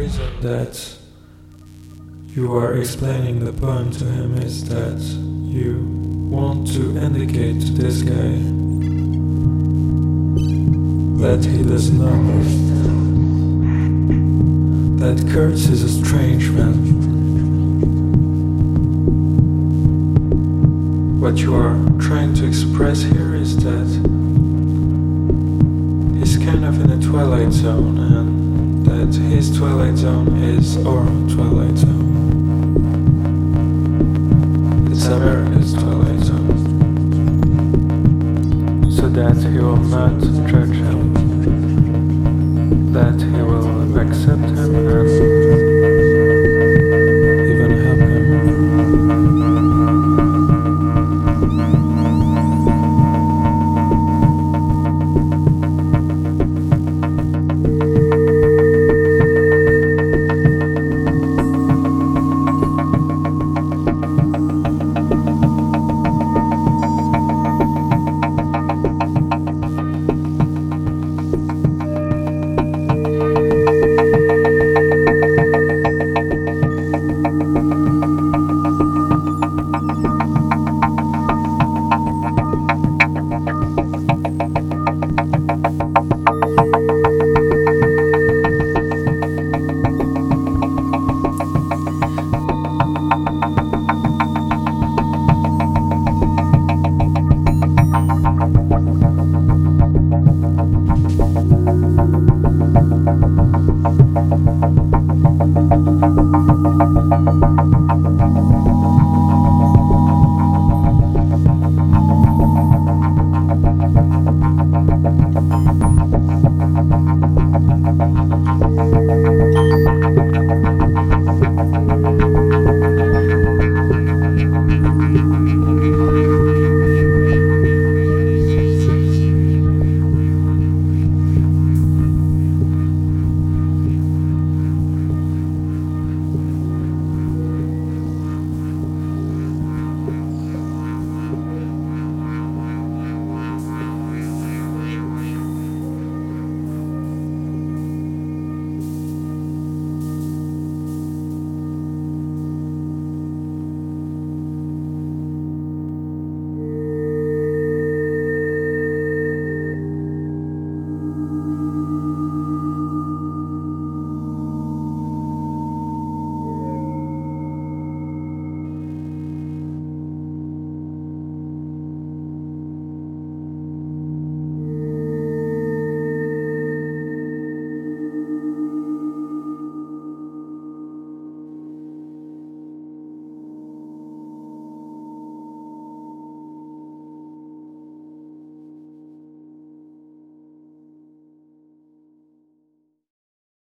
reason that you are explaining the poem to him is that you want to indicate to this guy that he does not that Kurtz is a strange man. What you are trying to express here is that he's kind of in a twilight zone and that his twilight zone is our twilight zone. The It's America's twilight zone. So that he will not judge him, that